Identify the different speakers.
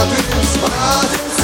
Speaker 1: Smarties, Smarties,